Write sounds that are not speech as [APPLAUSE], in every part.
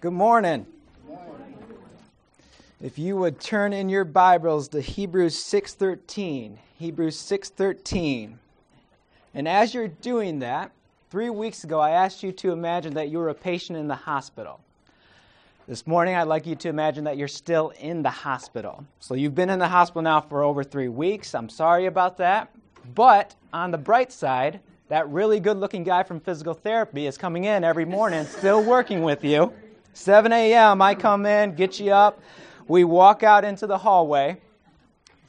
Good morning. If you would turn in your Bibles to Hebrews 6:13, Hebrews 6:13. And as you're doing that, 3 weeks ago I asked you to imagine that you were a patient in the hospital. This morning I'd like you to imagine that you're still in the hospital. So you've been in the hospital now for over 3 weeks. I'm sorry about that. But on the bright side, that really good looking guy from physical therapy is coming in every morning, still working with you. 7 a.m., I come in, get you up. We walk out into the hallway,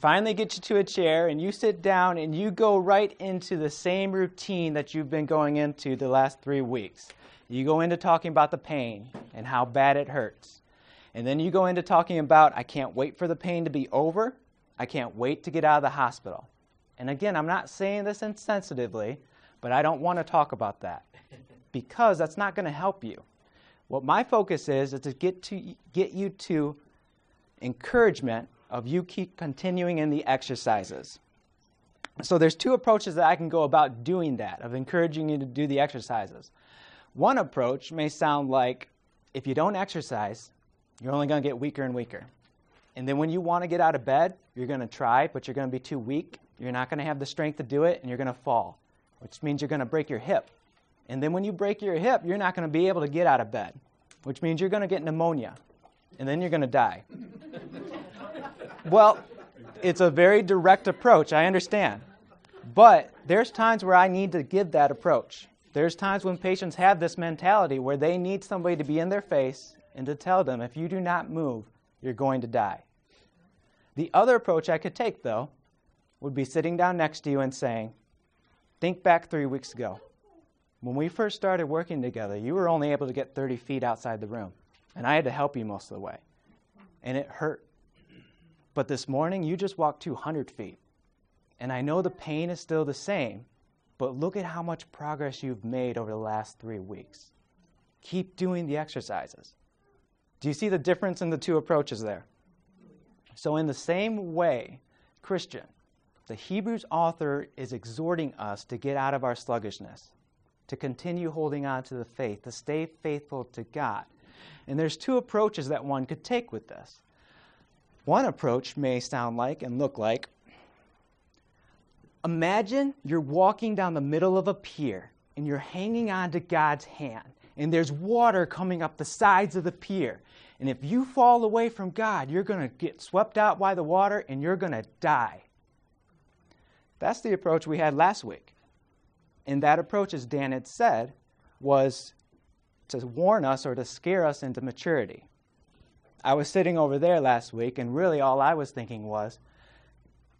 finally get you to a chair, and you sit down and you go right into the same routine that you've been going into the last three weeks. You go into talking about the pain and how bad it hurts. And then you go into talking about, I can't wait for the pain to be over. I can't wait to get out of the hospital. And again, I'm not saying this insensitively, but I don't want to talk about that because that's not going to help you. What my focus is is to get to get you to encouragement of you keep continuing in the exercises. So there's two approaches that I can go about doing that, of encouraging you to do the exercises. One approach may sound like if you don't exercise, you're only going to get weaker and weaker. And then when you want to get out of bed, you're going to try, but you're going to be too weak. You're not going to have the strength to do it, and you're going to fall, which means you're going to break your hip. And then when you break your hip, you're not going to be able to get out of bed, which means you're going to get pneumonia. And then you're going to die. well, it's a very direct approach, I understand. But there's times where I need to give that approach. There's times when patients have this mentality where they need somebody to be in their face and to tell them, if you do not move, you're going to die. The other approach I could take, though, would be sitting down next to you and saying, Think back three weeks ago. When we first started working together, you were only able to get 30 feet outside the room, and I had to help you most of the way. And it hurt. But this morning, you just walked 200 feet. And I know the pain is still the same, but look at how much progress you've made over the last three weeks. Keep doing the exercises. Do you see the difference in the two approaches there? So, in the same way, Christian, the Hebrews author is exhorting us to get out of our sluggishness to continue holding on to the faith, to stay faithful to God. And there's two approaches that one could take with this. One approach may sound like and look like imagine you're walking down the middle of a pier and you're hanging on to God's hand, and there's water coming up the sides of the pier. And if you fall away from God, you're going to get swept out by the water and you're going to die. That's the approach we had last week. And that approach, as Dan had said, was to warn us or to scare us into maturity. I was sitting over there last week, and really all I was thinking was,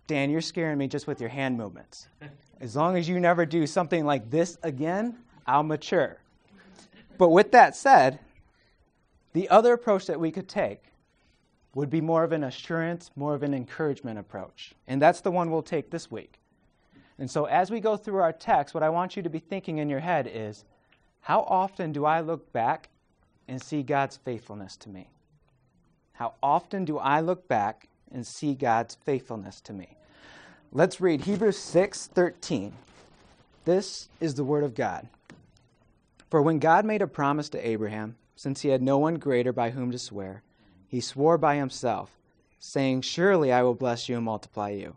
Dan, you're scaring me just with your hand movements. [LAUGHS] As long as you never do something like this again, I'll mature. But with that said, the other approach that we could take would be more of an assurance, more of an encouragement approach. And that's the one we'll take this week. And so, as we go through our text, what I want you to be thinking in your head is how often do I look back and see God's faithfulness to me? How often do I look back and see God's faithfulness to me? Let's read Hebrews 6:13. This is the word of God. For when God made a promise to Abraham, since he had no one greater by whom to swear, he swore by himself, saying, Surely I will bless you and multiply you.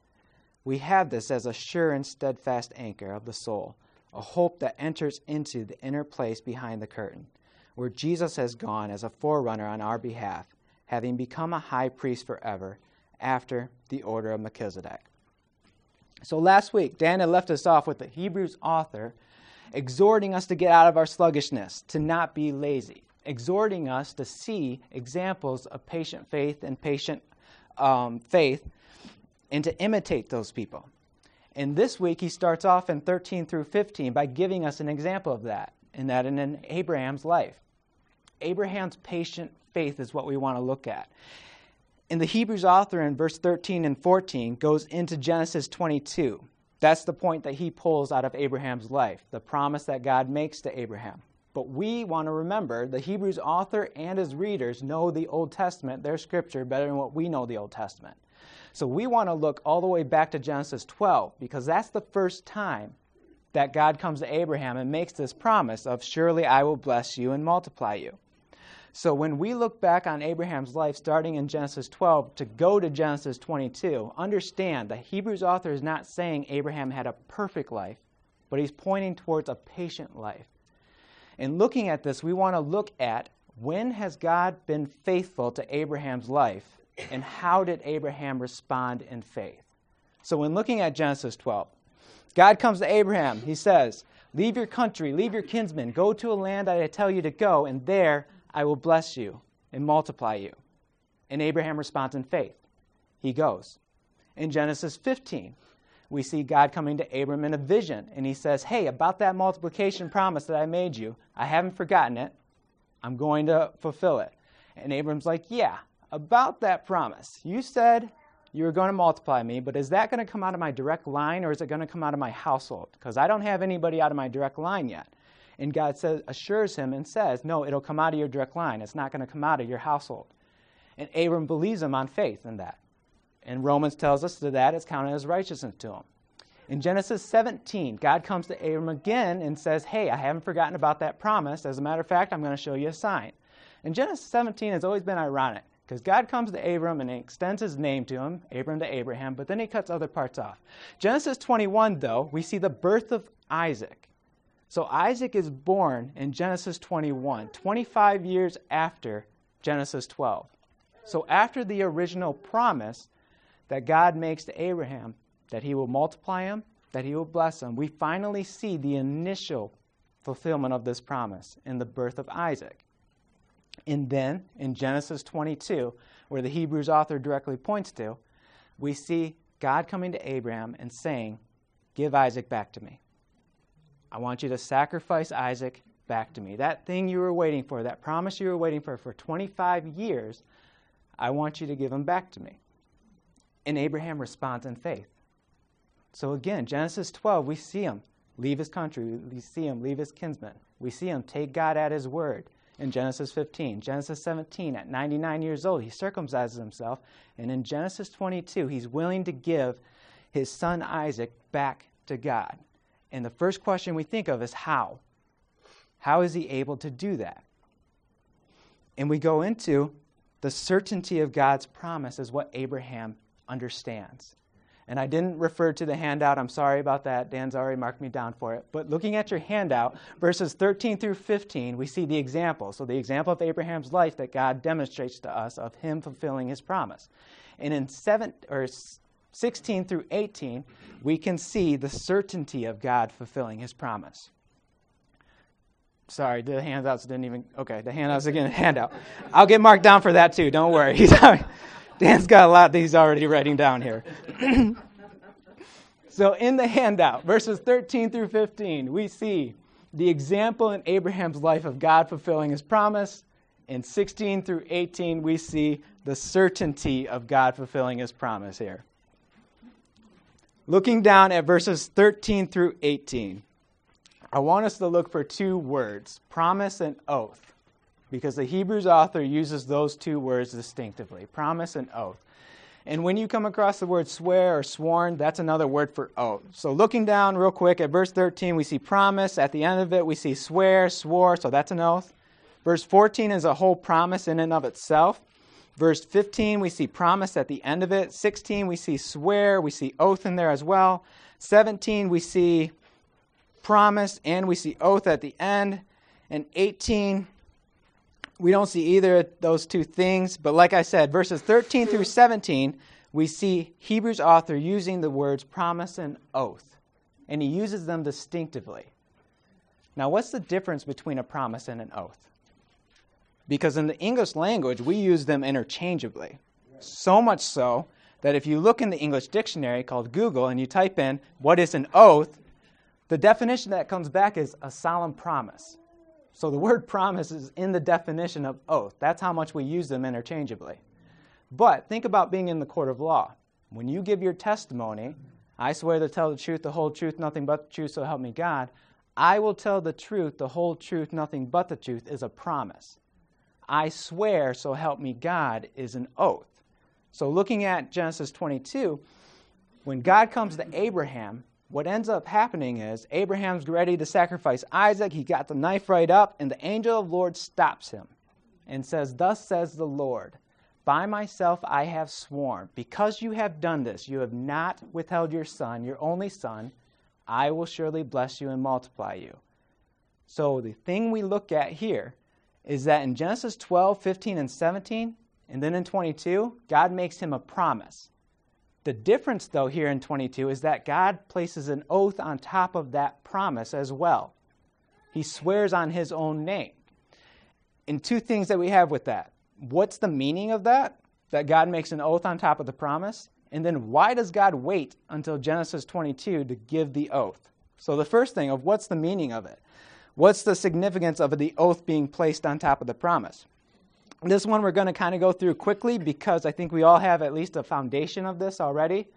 We have this as a sure and steadfast anchor of the soul, a hope that enters into the inner place behind the curtain, where Jesus has gone as a forerunner on our behalf, having become a high priest forever after the order of Melchizedek. So last week, Dan had left us off with the Hebrews author exhorting us to get out of our sluggishness, to not be lazy, exhorting us to see examples of patient faith and patient um, faith and to imitate those people. And this week, he starts off in 13 through 15 by giving us an example of that, and that in Abraham's life. Abraham's patient faith is what we want to look at. And the Hebrews author in verse 13 and 14 goes into Genesis 22. That's the point that he pulls out of Abraham's life, the promise that God makes to Abraham. But we want to remember the Hebrews author and his readers know the Old Testament, their scripture, better than what we know the Old Testament. So we want to look all the way back to Genesis 12 because that's the first time that God comes to Abraham and makes this promise of, Surely I will bless you and multiply you. So when we look back on Abraham's life starting in Genesis 12 to go to Genesis 22, understand the Hebrews author is not saying Abraham had a perfect life, but he's pointing towards a patient life. In looking at this, we want to look at when has God been faithful to Abraham's life and how did Abraham respond in faith? So when looking at Genesis 12, God comes to Abraham. He says, Leave your country, leave your kinsmen, go to a land I tell you to go, and there I will bless you and multiply you. And Abraham responds in faith. He goes. In Genesis 15, we see God coming to Abram in a vision, and he says, Hey, about that multiplication promise that I made you, I haven't forgotten it. I'm going to fulfill it. And Abram's like, Yeah, about that promise. You said you were going to multiply me, but is that going to come out of my direct line or is it going to come out of my household? Because I don't have anybody out of my direct line yet. And God says, assures him and says, No, it'll come out of your direct line. It's not going to come out of your household. And Abram believes him on faith in that. And Romans tells us that that is counted as righteousness to him. In Genesis 17, God comes to Abram again and says, Hey, I haven't forgotten about that promise. As a matter of fact, I'm going to show you a sign. And Genesis 17 has always been ironic because God comes to Abram and extends his name to him, Abram to Abraham, but then he cuts other parts off. Genesis 21, though, we see the birth of Isaac. So Isaac is born in Genesis 21, 25 years after Genesis 12. So after the original promise that God makes to Abraham, that he will multiply him, that he will bless him, we finally see the initial fulfillment of this promise in the birth of Isaac. And then in Genesis 22, where the Hebrews author directly points to, we see God coming to Abraham and saying, Give Isaac back to me. I want you to sacrifice Isaac back to me. That thing you were waiting for, that promise you were waiting for for 25 years, I want you to give him back to me. And Abraham responds in faith. So again, Genesis 12, we see him leave his country, we see him leave his kinsmen, we see him take God at his word in Genesis 15. Genesis 17, at 99 years old, he circumcises himself. And in Genesis 22, he's willing to give his son Isaac back to God. And the first question we think of is how? How is he able to do that? And we go into the certainty of God's promise is what Abraham understands. And I didn't refer to the handout. I'm sorry about that. Dan's already marked me down for it. But looking at your handout, verses 13 through 15, we see the example. So, the example of Abraham's life that God demonstrates to us of him fulfilling his promise. And in 7 or 16 through 18, we can see the certainty of God fulfilling his promise. Sorry, the handouts didn't even. Okay, the handouts again, [LAUGHS] handout. I'll get marked down for that too. Don't worry. [LAUGHS] Dan's got a lot that he's already writing down here. [CLEARS THROAT] so, in the handout, verses 13 through 15, we see the example in Abraham's life of God fulfilling his promise. In 16 through 18, we see the certainty of God fulfilling his promise here looking down at verses 13 through 18, I want us to look for two words promise and oath, because the Hebrews author uses those two words distinctively promise and oath. And when you come across the word swear or sworn, that's another word for oath. So, looking down real quick at verse 13, we see promise. At the end of it, we see swear, swore, so that's an oath. Verse 14 is a whole promise in and of itself. Verse 15, we see promise at the end of it. 16, we see swear. We see oath in there as well. 17, we see promise and we see oath at the end. And 18, we don't see either of those two things. But like I said, verses 13 through 17, we see Hebrews author using the words promise and oath. And he uses them distinctively. Now, what's the difference between a promise and an oath? because in the English language, we use them interchangeably. So much so that if you look in the English dictionary called Google and you type in what is an oath, the definition that comes back is a solemn promise. So the word promise is in the definition of oath. That's how much we use them interchangeably. But think about being in the court of law. When you give your testimony, I swear to tell the truth, the whole truth, nothing but the truth, so help me God. I will tell the truth, the whole truth, nothing but the truth is a promise. I swear, so help me God is an oath. So looking at Genesis 22, when God comes to Abraham, what ends up happening is Abraham's ready to sacrifice Isaac. He got the knife right up, and the angel of the Lord stops him and says, Thus says the Lord, by myself I have sworn, because you have done this, you have not withheld your son, your only son, I will surely bless you and multiply you. So the thing we look at here is that in Genesis 12, 15, and 17, and then in 22, God makes him a promise. The difference, though, here in 22 is that God places an oath on top of that promise as well. He swears on his own name. And two things that we have with that what's the meaning of that? That God makes an oath on top of the promise? And then why does God wait until Genesis 22 to give the oath? So, the first thing of what's the meaning of it? What's the significance of the oath being placed on top of the promise? This one we're going to kind of go through quickly because I think we all have at least a foundation of this already.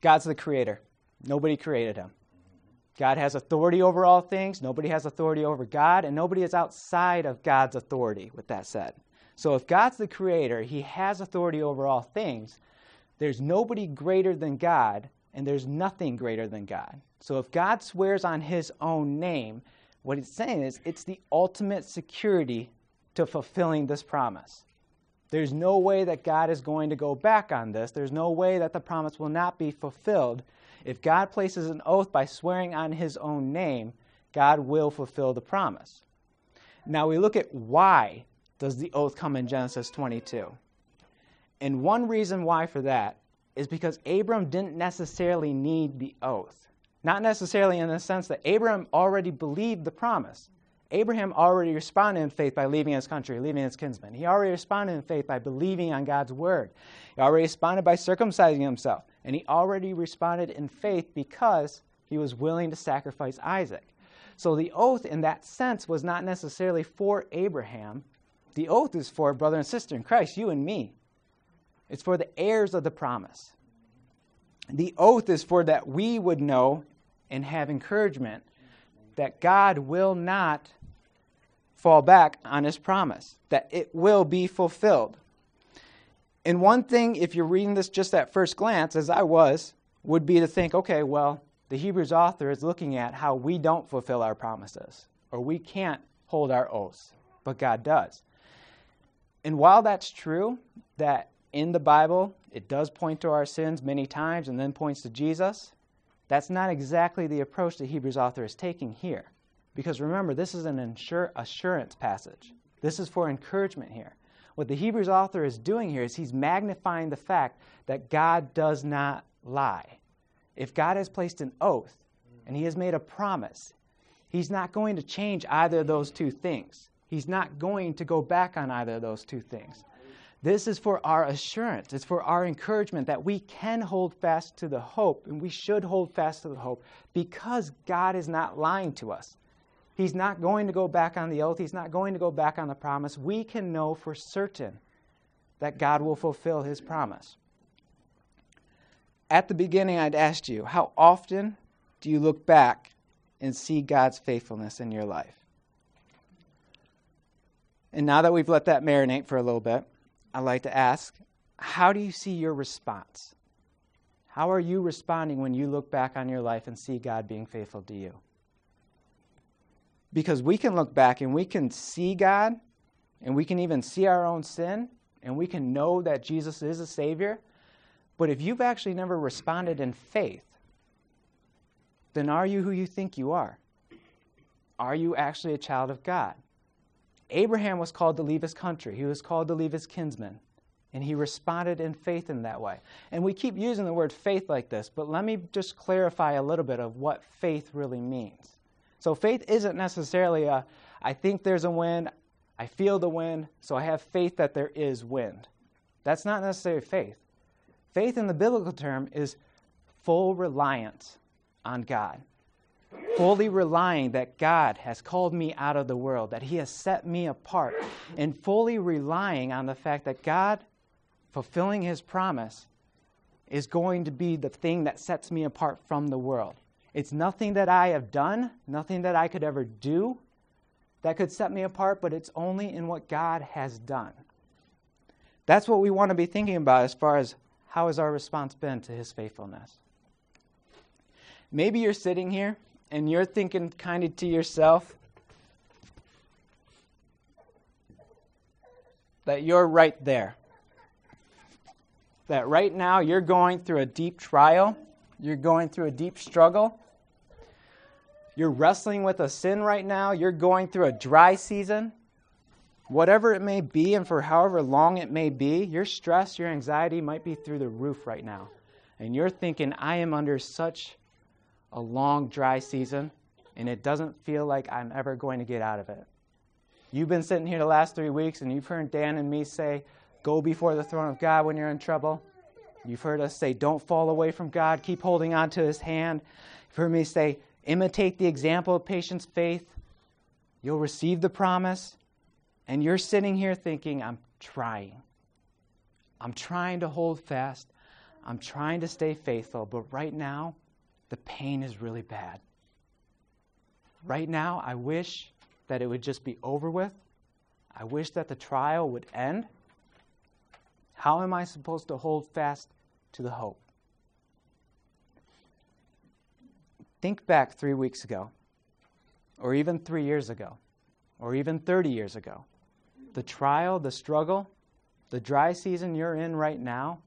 God's the creator, nobody created him. God has authority over all things, nobody has authority over God, and nobody is outside of God's authority, with that said. So if God's the creator, he has authority over all things. There's nobody greater than God, and there's nothing greater than God. So if God swears on his own name, what he's saying is it's the ultimate security to fulfilling this promise. There's no way that God is going to go back on this. There's no way that the promise will not be fulfilled. If God places an oath by swearing on his own name, God will fulfill the promise. Now we look at why does the oath come in Genesis 22. And one reason why for that is because Abram didn't necessarily need the oath. Not necessarily in the sense that Abram already believed the promise. Abraham already responded in faith by leaving his country, leaving his kinsmen. He already responded in faith by believing on God's word. He already responded by circumcising himself. And he already responded in faith because he was willing to sacrifice Isaac. So the oath, in that sense, was not necessarily for Abraham, the oath is for brother and sister in Christ, you and me. It's for the heirs of the promise. The oath is for that we would know and have encouragement that God will not fall back on his promise, that it will be fulfilled. And one thing, if you're reading this just at first glance, as I was, would be to think, okay, well, the Hebrews author is looking at how we don't fulfill our promises, or we can't hold our oaths, but God does. And while that's true, that in the Bible it does point to our sins many times and then points to Jesus, that's not exactly the approach the Hebrews author is taking here. Because remember, this is an assurance passage. This is for encouragement here. What the Hebrews author is doing here is he's magnifying the fact that God does not lie. If God has placed an oath and he has made a promise, he's not going to change either of those two things. He's not going to go back on either of those two things. This is for our assurance. It's for our encouragement that we can hold fast to the hope, and we should hold fast to the hope because God is not lying to us. He's not going to go back on the oath, He's not going to go back on the promise. We can know for certain that God will fulfill His promise. At the beginning, I'd asked you, how often do you look back and see God's faithfulness in your life? And now that we've let that marinate for a little bit, I'd like to ask how do you see your response? How are you responding when you look back on your life and see God being faithful to you? Because we can look back and we can see God and we can even see our own sin and we can know that Jesus is a Savior. But if you've actually never responded in faith, then are you who you think you are? Are you actually a child of God? Abraham was called to leave his country, he was called to leave his kinsmen. And he responded in faith in that way. And we keep using the word faith like this, but let me just clarify a little bit of what faith really means. So, faith isn't necessarily a, I think there's a wind, I feel the wind, so I have faith that there is wind. That's not necessarily faith. Faith in the biblical term is full reliance on God, fully relying that God has called me out of the world, that He has set me apart, and fully relying on the fact that God, fulfilling His promise, is going to be the thing that sets me apart from the world. It's nothing that I have done, nothing that I could ever do that could set me apart, but it's only in what God has done. That's what we want to be thinking about as far as how has our response been to His faithfulness. Maybe you're sitting here and you're thinking kind of to yourself that you're right there. That right now you're going through a deep trial, you're going through a deep struggle, you're wrestling with a sin right now, you're going through a dry season. Whatever it may be, and for however long it may be, your stress, your anxiety might be through the roof right now. And you're thinking, I am under such a long dry season, and it doesn't feel like I'm ever going to get out of it. You've been sitting here the last three weeks, and you've heard Dan and me say, Go before the throne of God when you're in trouble. You've heard us say, Don't fall away from God, keep holding on to His hand. You've heard me say, Imitate the example of patience, faith. You'll receive the promise. And you're sitting here thinking, I'm trying. I'm trying to hold fast. I'm trying to stay faithful. But right now, the pain is really bad. Right now, I wish that it would just be over with. I wish that the trial would end. How am I supposed to hold fast to the hope? Think back three weeks ago, or even three years ago, or even 30 years ago. The trial, the struggle, the dry season you're in right now,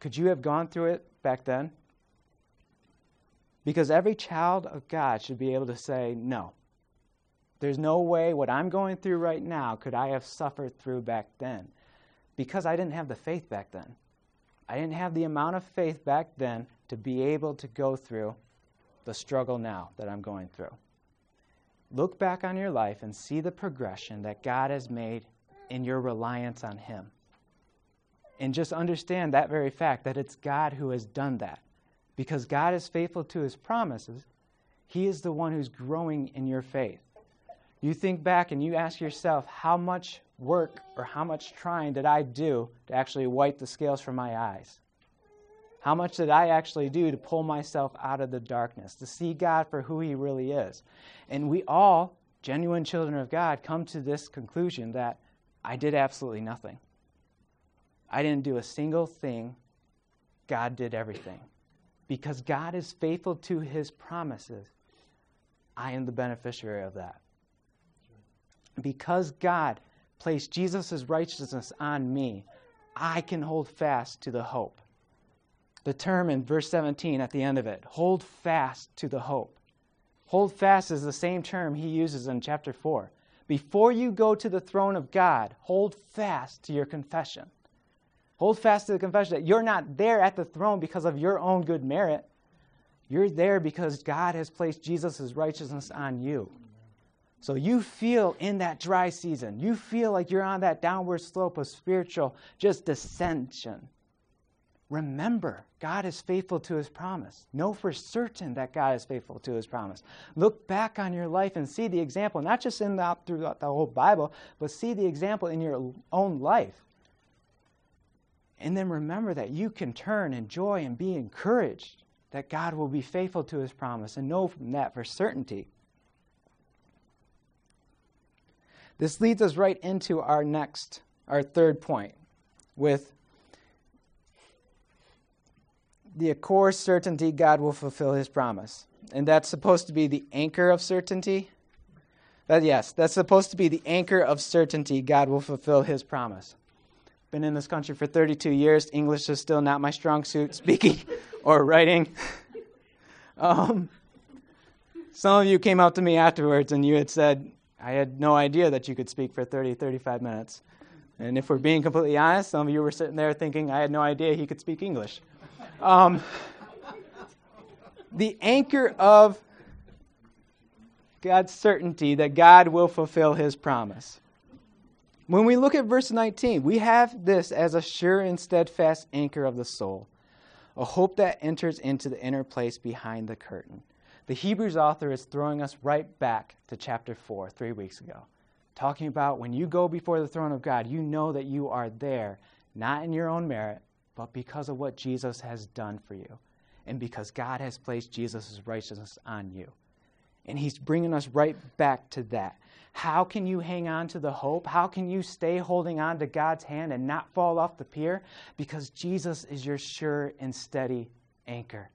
could you have gone through it back then? Because every child of God should be able to say, no. There's no way what I'm going through right now could I have suffered through back then. Because I didn't have the faith back then. I didn't have the amount of faith back then to be able to go through the struggle now that I'm going through. Look back on your life and see the progression that God has made in your reliance on Him. And just understand that very fact that it's God who has done that because God is faithful to his promises, he is the one who's growing in your faith. You think back and you ask yourself, how much work or how much trying did I do to actually wipe the scales from my eyes? How much did I actually do to pull myself out of the darkness, to see God for who He really is? And we all, genuine children of God, come to this conclusion that I did absolutely nothing. I didn't do a single thing, God did everything because God is faithful to his promises, I am the beneficiary of that. Because God placed Jesus' righteousness on me, I can hold fast to the hope. The term in verse 17 at the end of it hold fast to the hope. Hold fast is the same term he uses in chapter 4. Before you go to the throne of God, hold fast to your confession. Hold fast to the confession that you're not there at the throne because of your own good merit. You're there because God has placed Jesus' righteousness on you. So you feel in that dry season, you feel like you're on that downward slope of spiritual just descension. Remember, God is faithful to his promise. Know for certain that God is faithful to his promise. Look back on your life and see the example, not just in the, throughout the whole Bible, but see the example in your own life. And then remember that you can turn and joy and be encouraged that God will be faithful to his promise and know from that for certainty. This leads us right into our next, our third point with the core certainty God will fulfill his promise. And that's supposed to be the anchor of certainty. But yes, that's supposed to be the anchor of certainty God will fulfill his promise. Been in this country for 32 years. English is still not my strong suit, [LAUGHS] speaking or writing. [LAUGHS] Um, some of you came out to me afterwards and you had said, I had no idea that you could speak for 30, 35 minutes. And if we're being completely honest, some of you were sitting there thinking, I had no idea he could speak English. Um, the anchor of God's certainty that God will fulfill his promise. When we look at verse 19, we have this as a sure and steadfast anchor of the soul, a hope that enters into the inner place behind the curtain. The Hebrews author is throwing us right back to chapter 4, three weeks ago, talking about when you go before the throne of God, you know that you are there, not in your own merit, but because of what Jesus has done for you, and because God has placed Jesus' righteousness on you. And he's bringing us right back to that. How can you hang on to the hope? How can you stay holding on to God's hand and not fall off the pier? Because Jesus is your sure and steady anchor.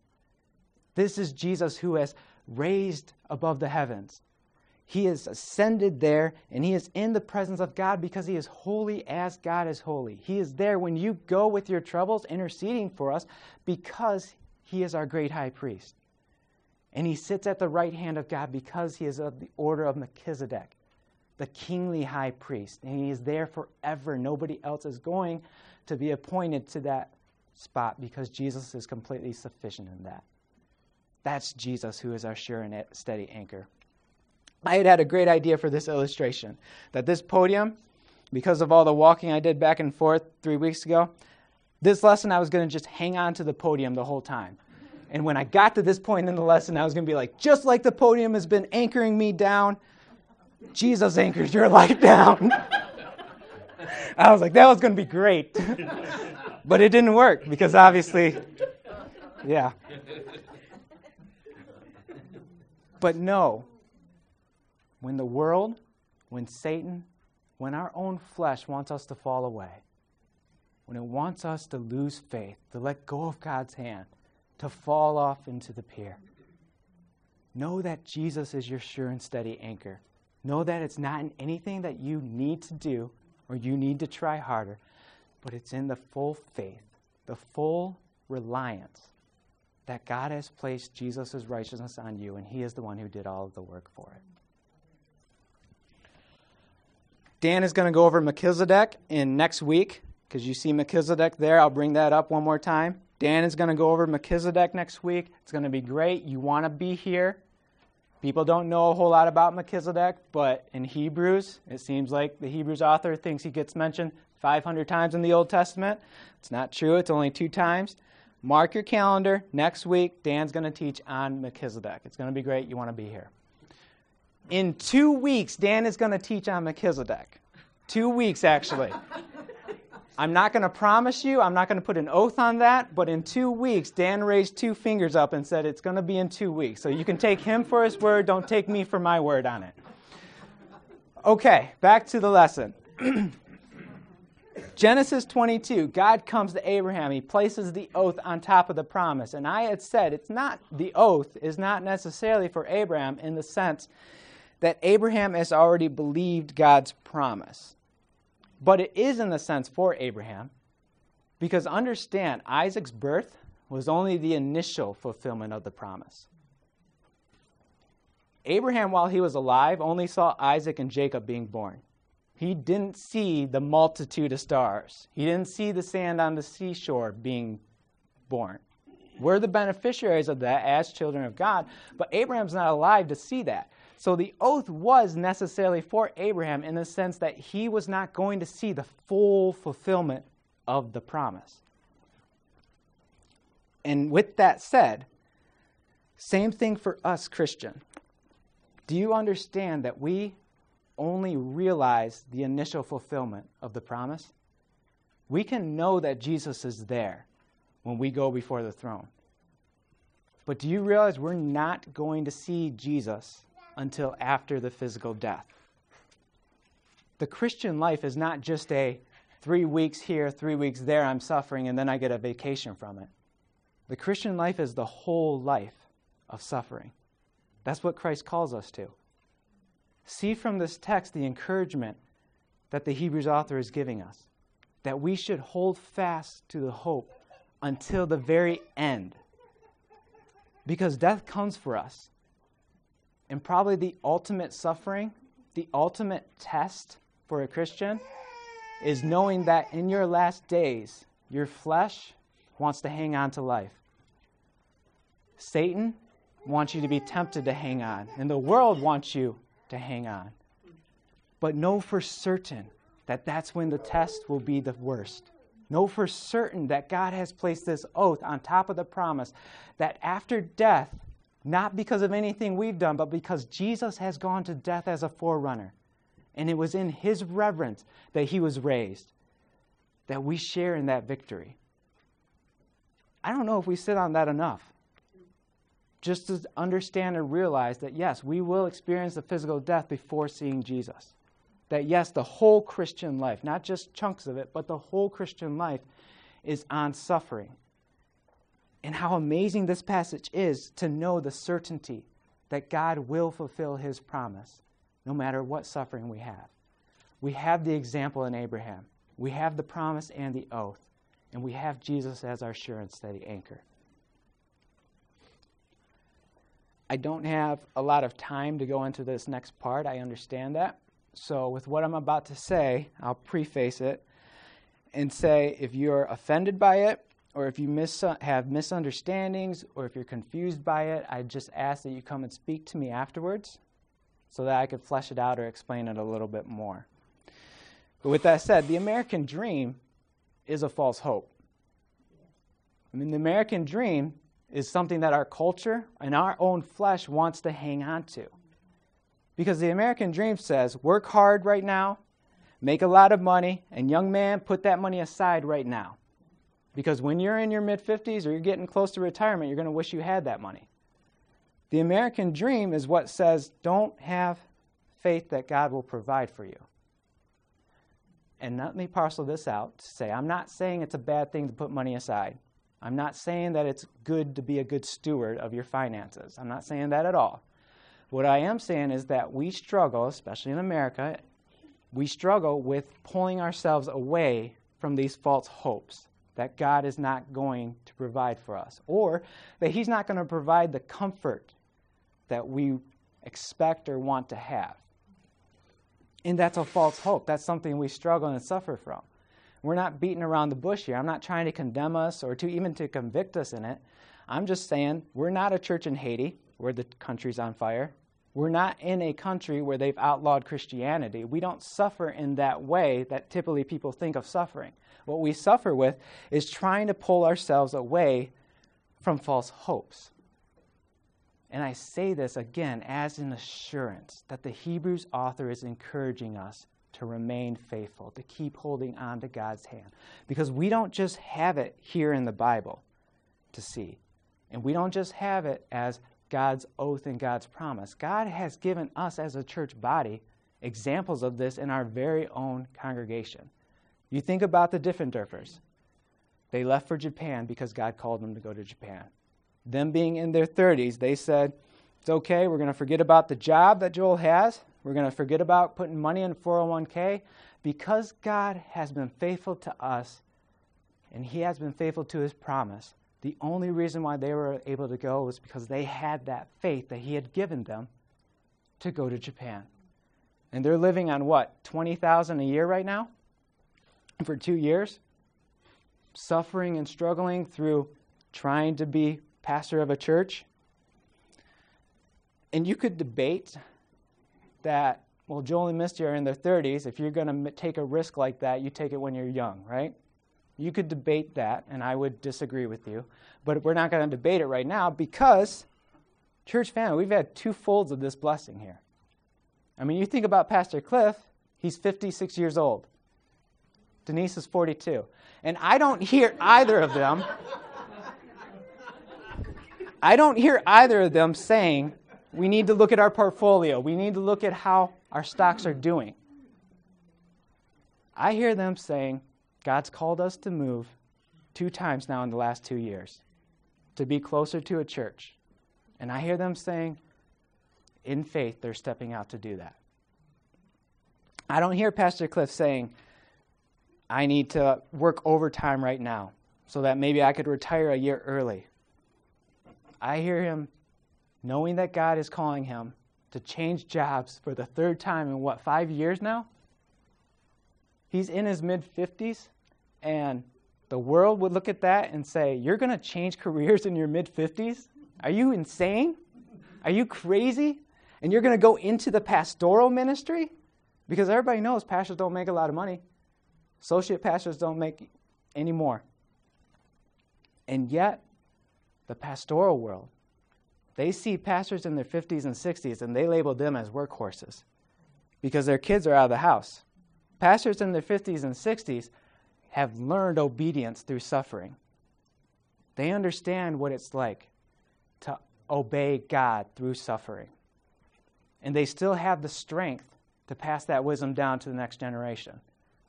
This is Jesus who has raised above the heavens. He has ascended there and he is in the presence of God because he is holy as God is holy. He is there when you go with your troubles interceding for us because he is our great high priest. And he sits at the right hand of God because he is of the order of Melchizedek the kingly high priest, and he is there forever. Nobody else is going to be appointed to that spot because Jesus is completely sufficient in that. That's Jesus who is our sure and steady anchor. I had had a great idea for this illustration that this podium, because of all the walking I did back and forth three weeks ago, this lesson I was going to just hang on to the podium the whole time. And when I got to this point in the lesson, I was going to be like, just like the podium has been anchoring me down, Jesus anchors your life down. [LAUGHS] I was like, that was going to be great. [LAUGHS] but it didn't work because obviously, yeah. But no, when the world, when Satan, when our own flesh wants us to fall away, when it wants us to lose faith, to let go of God's hand, to fall off into the pier, know that Jesus is your sure and steady anchor. Know that it's not in anything that you need to do or you need to try harder, but it's in the full faith, the full reliance that God has placed Jesus' righteousness on you, and He is the one who did all of the work for it. Dan is going to go over Melchizedek in next week because you see Melchizedek there. I'll bring that up one more time. Dan is going to go over Melchizedek next week. It's going to be great. You want to be here. People don't know a whole lot about Melchizedek, but in Hebrews, it seems like the Hebrews author thinks he gets mentioned 500 times in the Old Testament. It's not true, it's only two times. Mark your calendar. Next week, Dan's going to teach on Melchizedek. It's going to be great. You want to be here. In two weeks, Dan is going to teach on Melchizedek. Two weeks, actually. [LAUGHS] I'm not going to promise you, I'm not going to put an oath on that, but in two weeks, Dan raised two fingers up and said it's going to be in two weeks. So you can take him for his word, don't take me for my word on it. Okay, back to the lesson. [CLEARS THROAT] Genesis 22, God comes to Abraham. He places the oath on top of the promise. And I had said it's not, the oath is not necessarily for Abraham in the sense that Abraham has already believed God's promise. But it is in the sense for Abraham, because understand, Isaac's birth was only the initial fulfillment of the promise. Abraham, while he was alive, only saw Isaac and Jacob being born. He didn't see the multitude of stars. He didn't see the sand on the seashore being born. We're the beneficiaries of that as children of God, but Abraham's not alive to see that. So the oath was necessarily for Abraham in the sense that he was not going to see the full fulfillment of the promise. And with that said, same thing for us, Christian. Do you understand that we only realize the initial fulfillment of the promise? We can know that Jesus is there when we go before the throne. But do you realize we're not going to see Jesus until after the physical death. The Christian life is not just a three weeks here, three weeks there, I'm suffering, and then I get a vacation from it. The Christian life is the whole life of suffering. That's what Christ calls us to. See from this text the encouragement that the Hebrews author is giving us that we should hold fast to the hope until the very end. Because death comes for us. And probably the ultimate suffering, the ultimate test for a Christian is knowing that in your last days, your flesh wants to hang on to life. Satan wants you to be tempted to hang on, and the world wants you to hang on. But know for certain that that's when the test will be the worst. Know for certain that God has placed this oath on top of the promise that after death, Not because of anything we've done, but because Jesus has gone to death as a forerunner. And it was in his reverence that he was raised, that we share in that victory. I don't know if we sit on that enough. Just to understand and realize that, yes, we will experience the physical death before seeing Jesus. That, yes, the whole Christian life, not just chunks of it, but the whole Christian life is on suffering. And how amazing this passage is to know the certainty that God will fulfill his promise no matter what suffering we have. We have the example in Abraham, we have the promise and the oath, and we have Jesus as our sure and steady anchor. I don't have a lot of time to go into this next part. I understand that. So, with what I'm about to say, I'll preface it and say if you're offended by it, or if you mis- have misunderstandings, or if you're confused by it, I just ask that you come and speak to me afterwards so that I could flesh it out or explain it a little bit more. But with that said, the American dream is a false hope. I mean, the American dream is something that our culture and our own flesh wants to hang on to. Because the American dream says, work hard right now, make a lot of money, and young man, put that money aside right now. Because when you're in your mid 50s or you're getting close to retirement, you're going to wish you had that money. The American dream is what says, don't have faith that God will provide for you. And let me parcel this out to say, I'm not saying it's a bad thing to put money aside. I'm not saying that it's good to be a good steward of your finances. I'm not saying that at all. What I am saying is that we struggle, especially in America, we struggle with pulling ourselves away from these false hopes that God is not going to provide for us, or that He's not going to provide the comfort that we expect or want to have. And that's a false hope. That's something we struggle and suffer from. We're not beating around the bush here. I'm not trying to condemn us or to even to convict us in it. I'm just saying we're not a church in Haiti where the country's on fire. We're not in a country where they've outlawed Christianity. We don't suffer in that way that typically people think of suffering. What we suffer with is trying to pull ourselves away from false hopes. And I say this again as an assurance that the Hebrews author is encouraging us to remain faithful, to keep holding on to God's hand. Because we don't just have it here in the Bible to see, and we don't just have it as God's oath and God's promise. God has given us as a church body examples of this in our very own congregation. You think about the Diffenderfers. They left for Japan because God called them to go to Japan them being in their 30s, they said, It's okay, we're going to forget about the job that Joel has. We're going to forget about putting money in 401k. Because God has been faithful to us and He has been faithful to His promise, the only reason why they were able to go was because they had that faith that He had given them to go to Japan. And they're living on what, 20,000 a year right now? For 2 years? Suffering and struggling through trying to be pastor of a church. And you could debate that, well, Joel and Misty are in their 30s. If you're going to take a risk like that, you take it when you're young, right? You could debate that, and I would disagree with you. But we're not going to debate it right now because, church family, we've had two folds of this blessing here. I mean, you think about Pastor Cliff, he's 56 years old. Denise is 42. And I don't hear either of them I don't hear either of them saying, we need to look at our portfolio, we need to look at how our stocks are doing. I hear them saying, God's called us to move two times now in the last two years to be closer to a church. And I hear them saying, in faith, they're stepping out to do that. I don't hear Pastor Cliff saying, I need to work overtime right now so that maybe I could retire a year early. I hear him knowing that God is calling him to change jobs for the third time in what, five years now? He's in his mid 50s, and the world would look at that and say, You're going to change careers in your mid 50s? Are you insane? Are you crazy? And you're going to go into the pastoral ministry? Because everybody knows pastors don't make a lot of money. Associate pastors don't make any more. And yet, the pastoral world They see pastors in their 50s and 60s and they label them as workhorses because their kids are out of the house. Pastors in their 50s and 60s have learned obedience through suffering. They understand what it's like to obey God through suffering. And they still have the strength to pass that wisdom down to the next generation.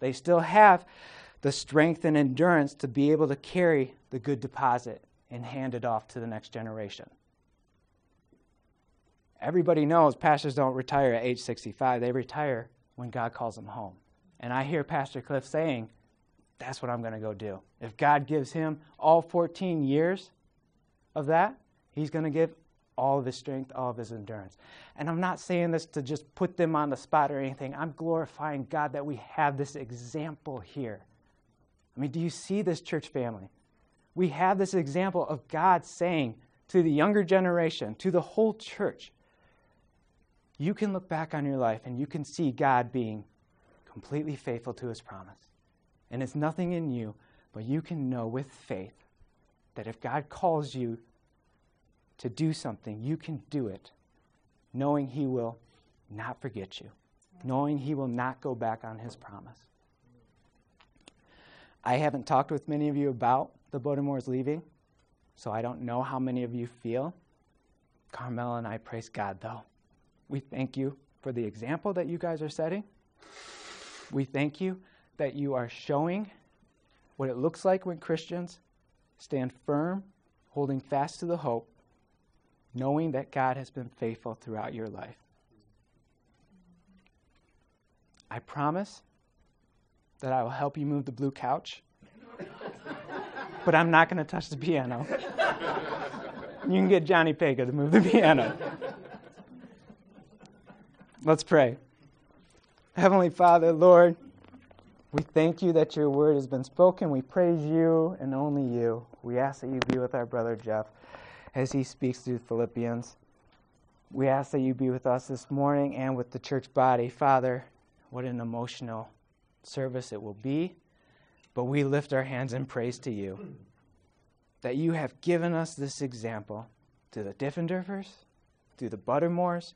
They still have the strength and endurance to be able to carry the good deposit and hand it off to the next generation. Everybody knows pastors don't retire at age 65, they retire when God calls them home. And I hear Pastor Cliff saying, that's what I'm going to go do. If God gives him all 14 years of that, he's going to give all of his strength, all of his endurance. And I'm not saying this to just put them on the spot or anything. I'm glorifying God that we have this example here. I mean, do you see this church family? We have this example of God saying to the younger generation, to the whole church, you can look back on your life and you can see God being completely faithful to his promise. And it's nothing in you, but you can know with faith that if God calls you to do something, you can do it, knowing He will not forget you, knowing He will not go back on His promise. I haven't talked with many of you about the Buttermores leaving, so I don't know how many of you feel. Carmel and I praise God, though. We thank you for the example that you guys are setting. We thank you that you are showing what it looks like when Christians stand firm, holding fast to the hope knowing that God has been faithful throughout your life. I promise that I will help you move the blue couch, [LAUGHS] but I'm not going to touch the piano. you can get Johnny Pega to move the piano. Let's pray. Heavenly Father, Lord, we thank you that your word has been spoken. We praise you and only you. We ask that you be with our brother Jeff as he speaks through Philippians. We ask that you be with us this morning and with the church body. Father, what an emotional service it will be, but we lift our hands in praise to you that you have given us this example to the Diffenderfers, to the Buttermores,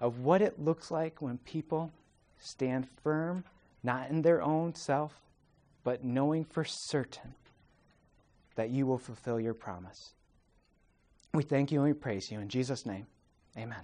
of what it looks like when people stand firm, not in their own self, but knowing for certain that you will fulfill your promise. We thank you and we praise you. In Jesus' name, amen.